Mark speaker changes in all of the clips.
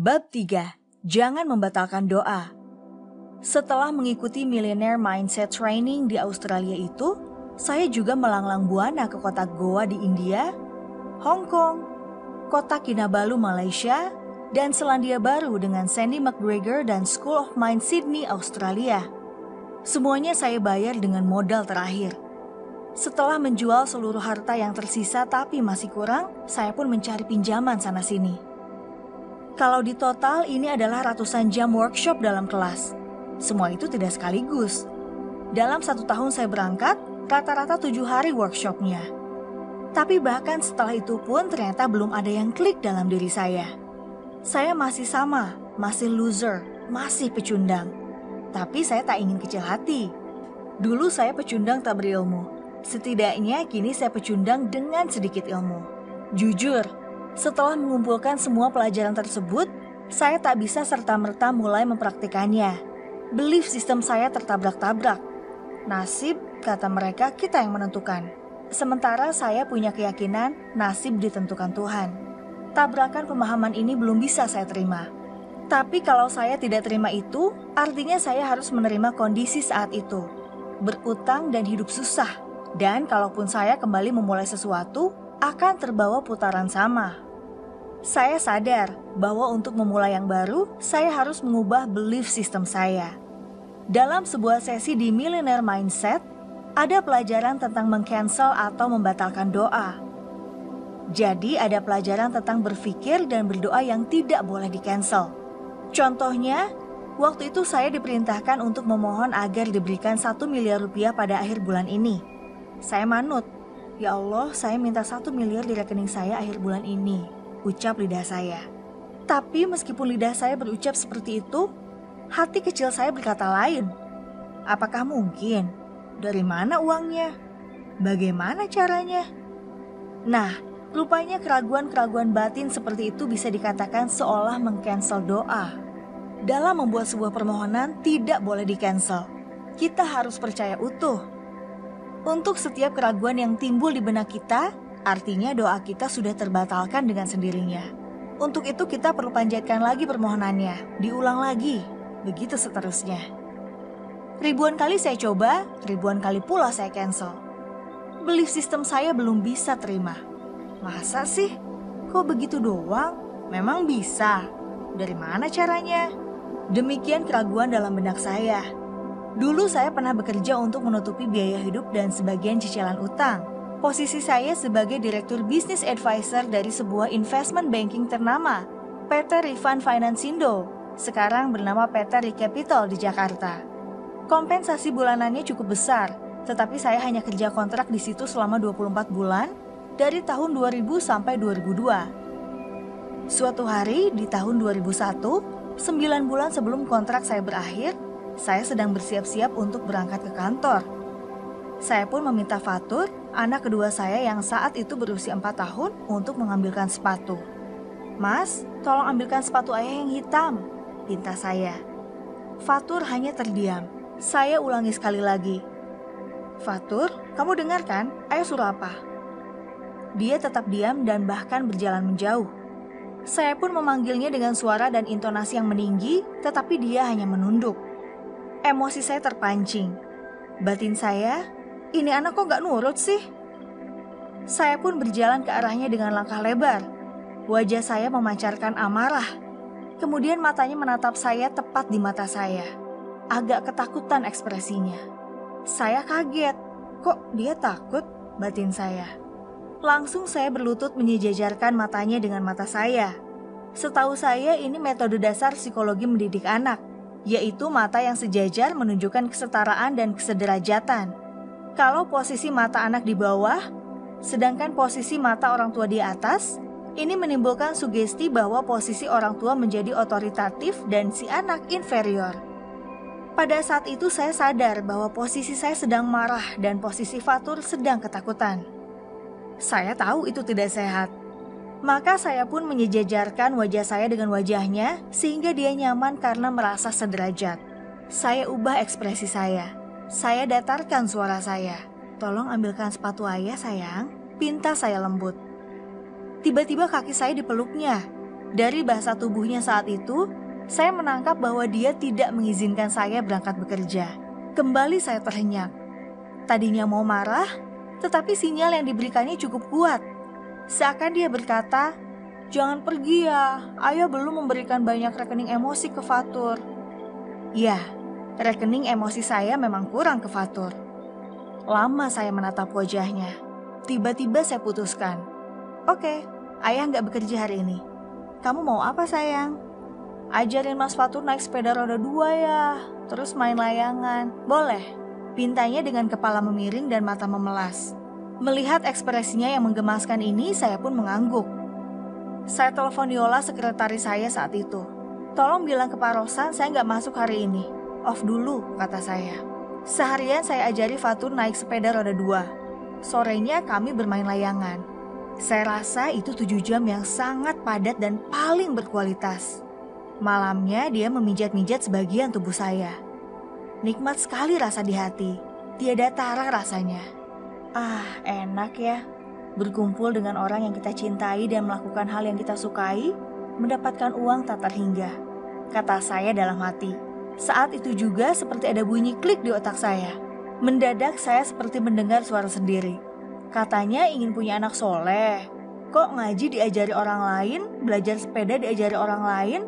Speaker 1: Bab 3. Jangan membatalkan doa. Setelah mengikuti Millionaire Mindset Training di Australia itu, saya juga melanglang buana ke kota Goa di India, Hong Kong, kota Kinabalu Malaysia, dan Selandia Baru dengan Sandy McGregor dan School of Mind Sydney, Australia. Semuanya saya bayar dengan modal terakhir. Setelah menjual seluruh harta yang tersisa tapi masih kurang, saya pun mencari pinjaman sana-sini. Kalau di total ini adalah ratusan jam workshop dalam kelas. Semua itu tidak sekaligus. Dalam satu tahun saya berangkat, rata-rata tujuh hari workshopnya. Tapi bahkan setelah itu pun ternyata belum ada yang klik dalam diri saya. Saya masih sama, masih loser, masih pecundang. Tapi saya tak ingin kecil hati. Dulu saya pecundang tak berilmu. Setidaknya kini saya pecundang dengan sedikit ilmu. Jujur, setelah mengumpulkan semua pelajaran tersebut, saya tak bisa serta-merta mulai mempraktikannya belief sistem saya tertabrak-tabrak. Nasib, kata mereka, kita yang menentukan. Sementara saya punya keyakinan nasib ditentukan Tuhan. Tabrakan pemahaman ini belum bisa saya terima. Tapi kalau saya tidak terima itu, artinya saya harus menerima kondisi saat itu. Berutang dan hidup susah. Dan kalaupun saya kembali memulai sesuatu, akan terbawa putaran sama. Saya sadar bahwa untuk memulai yang baru, saya harus mengubah belief system saya. Dalam sebuah sesi di Millionaire Mindset, ada pelajaran tentang mengcancel atau membatalkan doa. Jadi ada pelajaran tentang berpikir dan berdoa yang tidak boleh di-cancel. Contohnya, waktu itu saya diperintahkan untuk memohon agar diberikan satu miliar rupiah pada akhir bulan ini. Saya manut, ya Allah saya minta satu miliar di rekening saya akhir bulan ini, ucap lidah saya. Tapi meskipun lidah saya berucap seperti itu, hati kecil saya berkata lain. Apakah mungkin? Dari mana uangnya? Bagaimana caranya? Nah, rupanya keraguan-keraguan batin seperti itu bisa dikatakan seolah mengcancel doa. Dalam membuat sebuah permohonan tidak boleh di-cancel. Kita harus percaya utuh. Untuk setiap keraguan yang timbul di benak kita, artinya doa kita sudah terbatalkan dengan sendirinya. Untuk itu kita perlu panjatkan lagi permohonannya, diulang lagi, begitu seterusnya. Ribuan kali saya coba, ribuan kali pula saya cancel. Belief sistem saya belum bisa terima. Masa sih? Kok begitu doang? Memang bisa. Dari mana caranya? Demikian keraguan dalam benak saya. Dulu saya pernah bekerja untuk menutupi biaya hidup dan sebagian cicilan utang. Posisi saya sebagai Direktur Business Advisor dari sebuah investment banking ternama, PT Rifan Financindo, sekarang bernama PT Recapital di Jakarta. Kompensasi bulanannya cukup besar, tetapi saya hanya kerja kontrak di situ selama 24 bulan dari tahun 2000 sampai 2002. Suatu hari di tahun 2001, 9 bulan sebelum kontrak saya berakhir, saya sedang bersiap-siap untuk berangkat ke kantor. Saya pun meminta Fatur, anak kedua saya yang saat itu berusia 4 tahun, untuk mengambilkan sepatu. Mas, tolong ambilkan sepatu ayah yang hitam, pinta saya. Fatur hanya terdiam. Saya ulangi sekali lagi. Fatur, kamu dengar kan? Ayo suruh apa? Dia tetap diam dan bahkan berjalan menjauh. Saya pun memanggilnya dengan suara dan intonasi yang meninggi, tetapi dia hanya menunduk. Emosi saya terpancing. Batin saya, ini anak kok gak nurut sih? Saya pun berjalan ke arahnya dengan langkah lebar. Wajah saya memancarkan amarah Kemudian matanya menatap saya tepat di mata saya. Agak ketakutan ekspresinya. Saya kaget. Kok dia takut? Batin saya. Langsung saya berlutut menyejajarkan matanya dengan mata saya. Setahu saya ini metode dasar psikologi mendidik anak, yaitu mata yang sejajar menunjukkan kesetaraan dan kesederajatan. Kalau posisi mata anak di bawah, sedangkan posisi mata orang tua di atas, ini menimbulkan sugesti bahwa posisi orang tua menjadi otoritatif dan si anak inferior. Pada saat itu saya sadar bahwa posisi saya sedang marah dan posisi Fatur sedang ketakutan. Saya tahu itu tidak sehat. Maka saya pun menyejajarkan wajah saya dengan wajahnya sehingga dia nyaman karena merasa sederajat. Saya ubah ekspresi saya. Saya datarkan suara saya. Tolong ambilkan sepatu ayah sayang, pinta saya lembut. Tiba-tiba kaki saya dipeluknya. Dari bahasa tubuhnya saat itu, saya menangkap bahwa dia tidak mengizinkan saya berangkat bekerja. Kembali saya terhenyak. Tadinya mau marah, tetapi sinyal yang diberikannya cukup kuat. Seakan dia berkata, Jangan pergi ya, ayah belum memberikan banyak rekening emosi ke Fatur. Ya, rekening emosi saya memang kurang ke Fatur. Lama saya menatap wajahnya. Tiba-tiba saya putuskan. Oke, ayah nggak bekerja hari ini. Kamu mau apa sayang? Ajarin Mas Fatur naik sepeda roda dua ya, terus main layangan. Boleh. Pintanya dengan kepala memiring dan mata memelas. Melihat ekspresinya yang menggemaskan ini, saya pun mengangguk. Saya telepon Yola sekretaris saya saat itu. Tolong bilang ke Pak Rosan saya nggak masuk hari ini. Off dulu, kata saya. Seharian saya ajari Fatur naik sepeda roda dua. Sorenya kami bermain layangan. Saya rasa itu tujuh jam yang sangat padat dan paling berkualitas. Malamnya dia memijat-mijat sebagian tubuh saya. Nikmat sekali rasa di hati. Tiada tara rasanya. Ah, enak ya berkumpul dengan orang yang kita cintai dan melakukan hal yang kita sukai, mendapatkan uang tak terhingga. Kata saya dalam hati. Saat itu juga seperti ada bunyi klik di otak saya. Mendadak saya seperti mendengar suara sendiri. Katanya ingin punya anak soleh. Kok ngaji diajari orang lain, belajar sepeda diajari orang lain,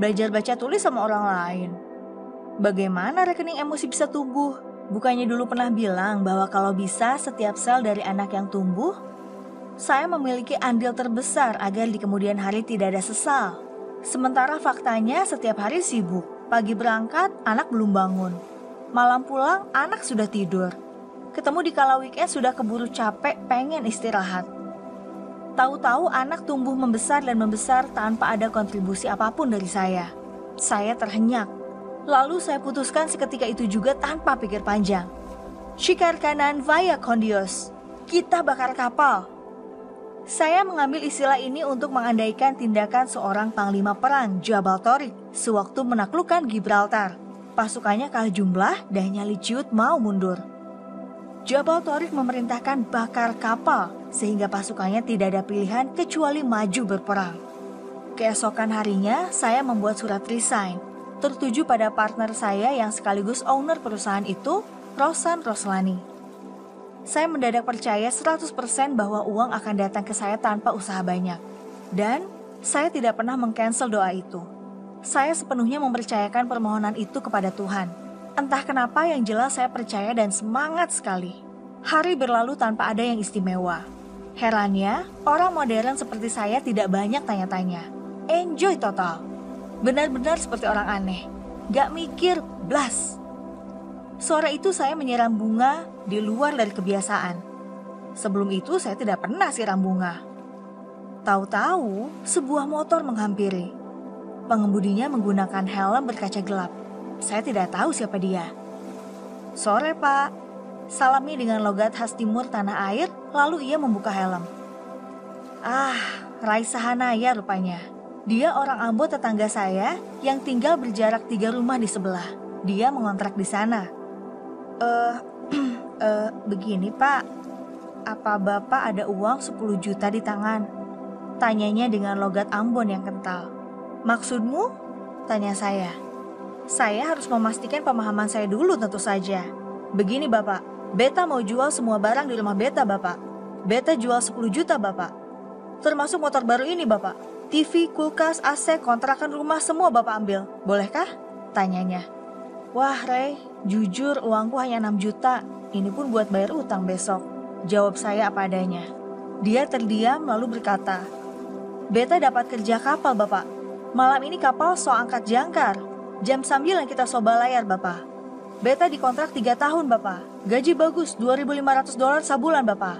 Speaker 1: belajar baca tulis sama orang lain. Bagaimana rekening emosi bisa tumbuh? Bukannya dulu pernah bilang bahwa kalau bisa setiap sel dari anak yang tumbuh saya memiliki andil terbesar agar di kemudian hari tidak ada sesal. Sementara faktanya setiap hari sibuk. Pagi berangkat, anak belum bangun. Malam pulang, anak sudah tidur. Ketemu di kala weekend sudah keburu capek, pengen istirahat. Tahu-tahu anak tumbuh membesar dan membesar tanpa ada kontribusi apa pun dari saya. Saya terhenyak. Lalu saya putuskan seketika itu juga tanpa pikir panjang. Shikar kanan via Kondios. Kita bakar kapal. Saya mengambil istilah ini untuk mengandaikan tindakan seorang panglima perang Jabal Torik sewaktu menaklukkan Gibraltar. Pasukannya kalah jumlah dan nyali ciut mau mundur. Jabal Torik memerintahkan bakar kapal sehingga pasukannya tidak ada pilihan kecuali maju berperang. Keesokan harinya, saya membuat surat resign tertuju pada partner saya yang sekaligus owner perusahaan itu, Rosan Roslani saya mendadak percaya 100% bahwa uang akan datang ke saya tanpa usaha banyak. Dan saya tidak pernah mengcancel doa itu. Saya sepenuhnya mempercayakan permohonan itu kepada Tuhan. Entah kenapa yang jelas saya percaya dan semangat sekali. Hari berlalu tanpa ada yang istimewa. Herannya, orang modern seperti saya tidak banyak tanya-tanya. Enjoy total. Benar-benar seperti orang aneh. Gak mikir, blas. Sore itu saya menyiram bunga di luar dari kebiasaan. Sebelum itu saya tidak pernah siram bunga. Tahu-tahu sebuah motor menghampiri. Pengemudinya menggunakan helm berkaca gelap. Saya tidak tahu siapa dia. Sore pak, salami dengan logat khas timur tanah air, lalu ia membuka helm. Ah, Raisa Hanaya rupanya. Dia orang Ambo tetangga saya yang tinggal berjarak tiga rumah di sebelah. Dia mengontrak di sana. Eh, uh, begini pak, apa bapak ada uang 10 juta di tangan? Tanyanya dengan logat Ambon yang kental. Maksudmu? Tanya saya. Saya harus memastikan pemahaman saya dulu tentu saja. Begini bapak, Beta mau jual semua barang di rumah Beta bapak. Beta jual 10 juta bapak. Termasuk motor baru ini bapak. TV, kulkas, AC, kontrakan rumah semua bapak ambil. Bolehkah? Tanyanya. Wah Ray, Jujur uangku hanya 6 juta, ini pun buat bayar utang besok. Jawab saya apa adanya. Dia terdiam lalu berkata, Beta dapat kerja kapal bapak. Malam ini kapal so angkat jangkar. Jam sambil yang kita soba layar bapak. Beta dikontrak 3 tahun bapak. Gaji bagus 2.500 dolar sabulan bapak.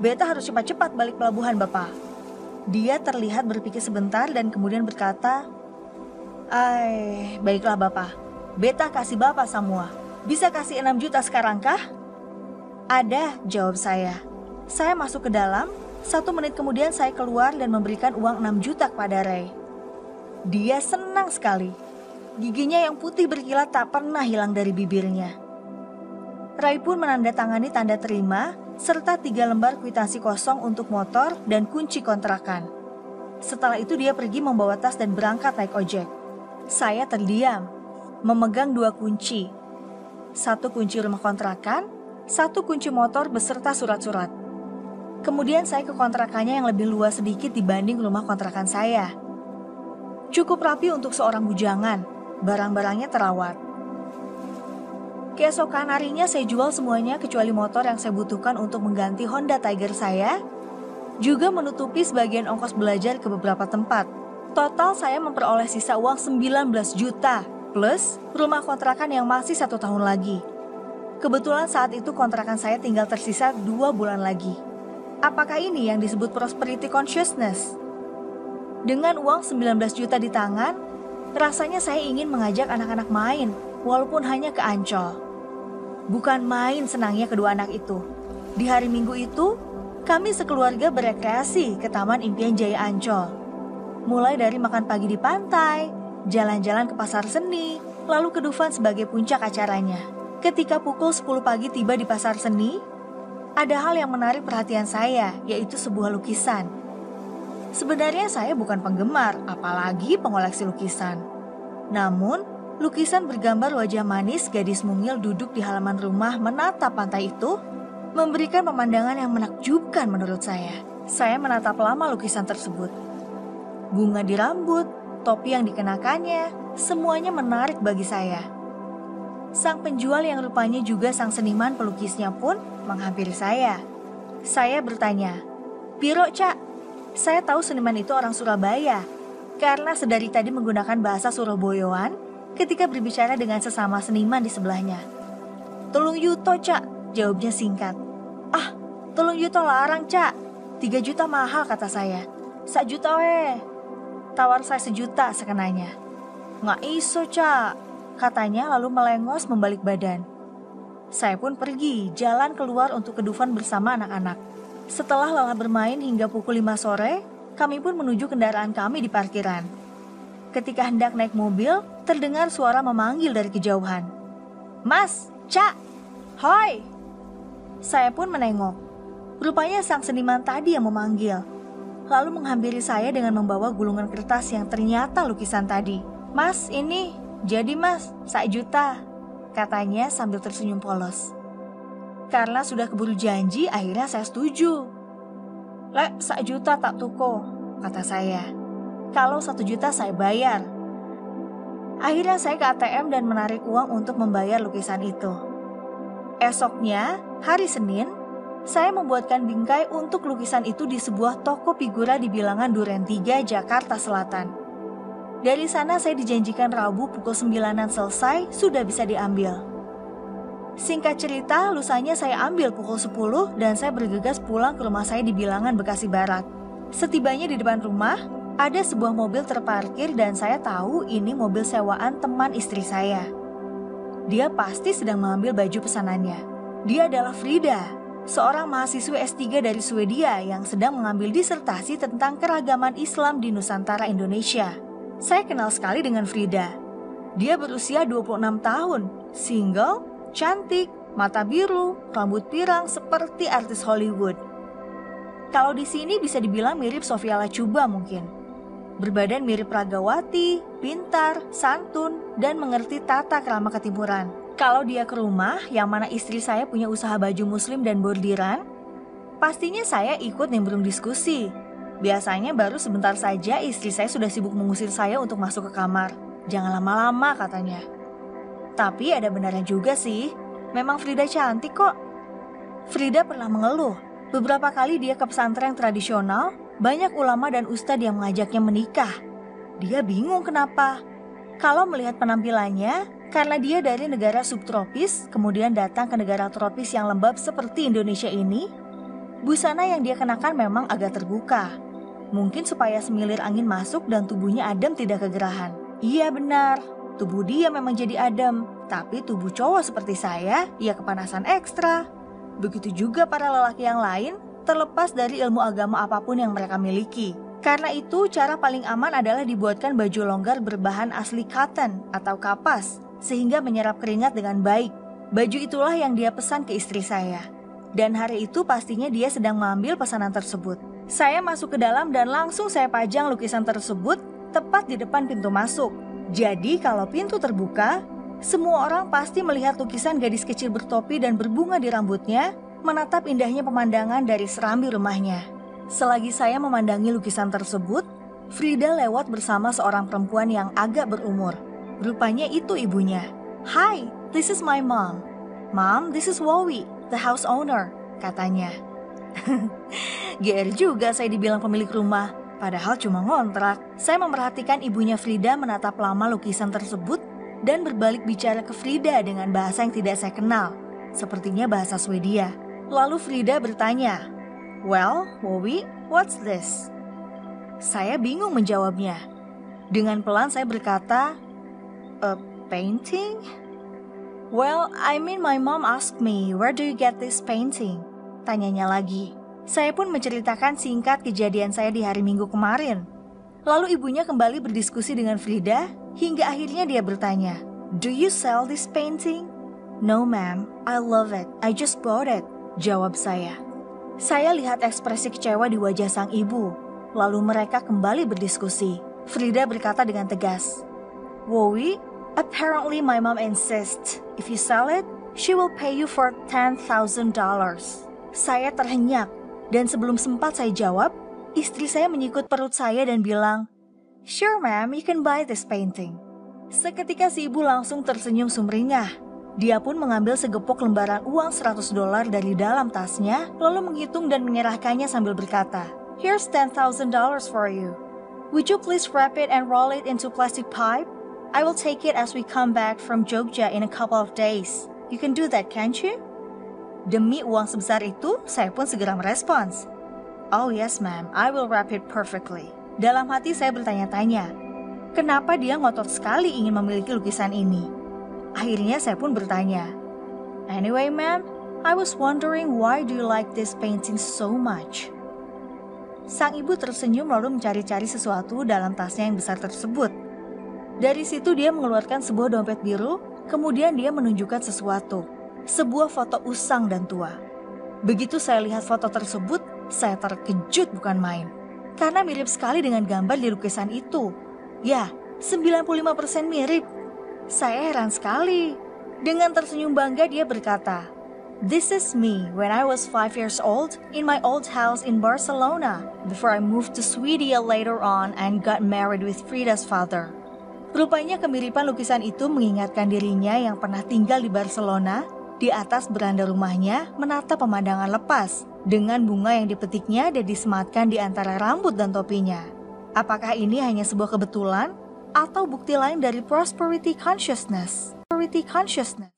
Speaker 1: Beta harus cepat-cepat balik pelabuhan bapak. Dia terlihat berpikir sebentar dan kemudian berkata, Ai, baiklah bapak. Beta kasih bapak semua. Bisa kasih 6 juta sekarang kah? Ada, jawab saya. Saya masuk ke dalam, satu menit kemudian saya keluar dan memberikan uang 6 juta kepada Ray. Dia senang sekali. Giginya yang putih berkilat tak pernah hilang dari bibirnya. Ray pun menandatangani tanda terima serta tiga lembar kwitansi kosong untuk motor dan kunci kontrakan. Setelah itu dia pergi membawa tas dan berangkat naik ojek. Saya terdiam, memegang dua kunci. Satu kunci rumah kontrakan, satu kunci motor beserta surat-surat. Kemudian saya ke kontrakannya yang lebih luas sedikit dibanding rumah kontrakan saya. Cukup rapi untuk seorang bujangan, barang-barangnya terawat. Keesokan harinya saya jual semuanya kecuali motor yang saya butuhkan untuk mengganti Honda Tiger saya juga menutupi sebagian ongkos belajar ke beberapa tempat. Total saya memperoleh sisa uang 19 juta, plus rumah kontrakan yang masih satu tahun lagi. Kebetulan saat itu kontrakan saya tinggal tersisa dua bulan lagi. Apakah ini yang disebut prosperity consciousness? Dengan uang 19 juta di tangan, rasanya saya ingin mengajak anak-anak main, walaupun hanya ke Ancol. Bukan main senangnya kedua anak itu. Di hari Minggu itu, kami sekeluarga berekreasi ke Taman Impian Jaya Ancol. Mulai dari makan pagi di pantai, jalan-jalan ke pasar seni, lalu ke Dufan sebagai puncak acaranya. Ketika pukul 10 pagi tiba di pasar seni, ada hal yang menarik perhatian saya, yaitu sebuah lukisan. Sebenarnya saya bukan penggemar, apalagi pengoleksi lukisan. Namun, lukisan bergambar wajah manis gadis mungil duduk di halaman rumah menatap pantai itu memberikan pemandangan yang menakjubkan menurut saya. Saya menatap lama lukisan tersebut. Bunga di rambut, topi yang dikenakannya, semuanya menarik bagi saya. Sang penjual yang rupanya juga sang seniman pelukisnya pun menghampiri saya. Saya bertanya, Piro Cak, saya tahu seniman itu orang Surabaya, karena sedari tadi menggunakan bahasa Suraboyoan ketika berbicara dengan sesama seniman di sebelahnya. Tolong Yuto Cak, Jawabnya singkat. Ah, tolong juta larang, Cak. Tiga juta mahal, kata saya. Sak juta weh. Tawar saya sejuta sekenanya. Nggak iso, Cak. Katanya lalu melengos membalik badan. Saya pun pergi, jalan keluar untuk ke Dufan bersama anak-anak. Setelah lelah bermain hingga pukul 5 sore, kami pun menuju kendaraan kami di parkiran. Ketika hendak naik mobil, terdengar suara memanggil dari kejauhan. Mas, Cak, hoi! Saya pun menengok. Rupanya sang seniman tadi yang memanggil. Lalu menghampiri saya dengan membawa gulungan kertas yang ternyata lukisan tadi. Mas, ini jadi mas, sak juta. Katanya sambil tersenyum polos. Karena sudah keburu janji, akhirnya saya setuju. Lek, sak juta tak tuko, kata saya. Kalau satu juta saya bayar. Akhirnya saya ke ATM dan menarik uang untuk membayar lukisan itu. Esoknya, hari Senin, saya membuatkan bingkai untuk lukisan itu di sebuah toko figura di bilangan Duren 3, Jakarta Selatan. Dari sana saya dijanjikan Rabu pukul 9 selesai sudah bisa diambil. Singkat cerita, lusanya saya ambil pukul 10 dan saya bergegas pulang ke rumah saya di bilangan Bekasi Barat. Setibanya di depan rumah, ada sebuah mobil terparkir dan saya tahu ini mobil sewaan teman istri saya. Dia pasti sedang mengambil baju pesanannya. Dia adalah Frida, seorang mahasiswa S3 dari Swedia yang sedang mengambil disertasi tentang keragaman Islam di Nusantara Indonesia. Saya kenal sekali dengan Frida. Dia berusia 26 tahun, single, cantik, mata biru, rambut pirang seperti artis Hollywood. Kalau di sini bisa dibilang mirip Sofia Lacuba mungkin. Berbadan mirip Ragawati, pintar, santun, dan mengerti tata kerama ketimuran. Kalau dia ke rumah, yang mana istri saya punya usaha baju muslim dan bordiran, pastinya saya ikut nimbrung diskusi. Biasanya baru sebentar saja istri saya sudah sibuk mengusir saya untuk masuk ke kamar. Jangan lama-lama katanya. Tapi ada benarnya juga sih, memang Frida cantik kok. Frida pernah mengeluh, beberapa kali dia ke pesantren tradisional banyak ulama dan ustadz yang mengajaknya menikah. Dia bingung kenapa. Kalau melihat penampilannya, karena dia dari negara subtropis, kemudian datang ke negara tropis yang lembab seperti Indonesia ini, busana yang dia kenakan memang agak terbuka. Mungkin supaya semilir angin masuk dan tubuhnya adem tidak kegerahan. Iya benar, tubuh dia memang jadi adem, tapi tubuh cowok seperti saya, ia kepanasan ekstra. Begitu juga para lelaki yang lain terlepas dari ilmu agama apa pun yang mereka miliki. Karena itu, cara paling aman adalah dibuatkan baju longgar berbahan asli cotton atau kapas, sehingga menyerap keringat dengan baik. Baju itulah yang dia pesan ke istri saya. Dan hari itu pastinya dia sedang mengambil pesanan tersebut. Saya masuk ke dalam dan langsung saya pajang lukisan tersebut tepat di depan pintu masuk. Jadi kalau pintu terbuka, semua orang pasti melihat lukisan gadis kecil bertopi dan berbunga di rambutnya, menatap indahnya pemandangan dari serambi rumahnya. Selagi saya memandangi lukisan tersebut, Frida lewat bersama seorang perempuan yang agak berumur. Rupanya itu ibunya. Hi, this is my mom. Mom, this is Wowie, the house owner, katanya. GR juga saya dibilang pemilik rumah, padahal cuma ngontrak. Saya memperhatikan ibunya Frida menatap lama lukisan tersebut dan berbalik bicara ke Frida dengan bahasa yang tidak saya kenal, sepertinya bahasa Swedia. Lalu Frida bertanya, Well, Wowi, what's this? Saya bingung menjawabnya. Dengan pelan saya berkata, A painting? Well, I mean my mom asked me, where do you get this painting? Tanyanya lagi. Saya pun menceritakan singkat kejadian saya di hari Minggu kemarin. Lalu ibunya kembali berdiskusi dengan Frida hingga akhirnya dia bertanya, Do you sell this painting? No ma'am, I love it. I just bought it. Jawab saya. Saya lihat ekspresi kecewa di wajah sang ibu. Lalu mereka kembali berdiskusi. Frida berkata dengan tegas, Wowi, apparently my mom insists if you sell it, she will pay you for $10,000. Saya terhenyak, dan sebelum sempat saya jawab, istri saya menyikut perut saya dan bilang, Sure ma'am, you can buy this painting. Seketika si ibu langsung tersenyum sumringah. Dia pun mengambil segepok lembaran uang 100 dolar dari dalam tasnya, lalu menghitung dan menyerahkannya sambil berkata, Here's $10,000 for you. Would you please wrap it and roll it into plastic pipe? I will take it as we come back from Jogja in a couple of days. You can do that, can't you? Demi uang sebesar itu, saya pun segera merespons. Oh yes ma'am, I will wrap it perfectly. Dalam hati saya bertanya-tanya, kenapa dia ngotot sekali ingin memiliki lukisan ini? Akhirnya saya pun bertanya, Anyway ma'am, I was wondering why do you like this painting so much? Sang ibu tersenyum lalu mencari-cari sesuatu dalam tasnya yang besar tersebut. Dari situ dia mengeluarkan sebuah dompet biru, kemudian dia menunjukkan sesuatu sebuah foto usang dan tua. Begitu saya lihat foto tersebut, saya terkejut bukan main. Karena mirip sekali dengan gambar di lukisan itu. Ya, 95% mirip. Saya heran sekali. Dengan tersenyum bangga dia berkata, This is me when I was five years old in my old house in Barcelona before I moved to Sweden later on and got married with Frida's father. Rupanya kemiripan lukisan itu mengingatkan dirinya yang pernah tinggal di Barcelona di atas beranda rumahnya menatap pemandangan lepas dengan bunga yang dipetiknya dan disematkan di antara rambut dan topinya. Apakah ini hanya sebuah kebetulan atau bukti lain dari prosperity consciousness? Prosperity consciousness.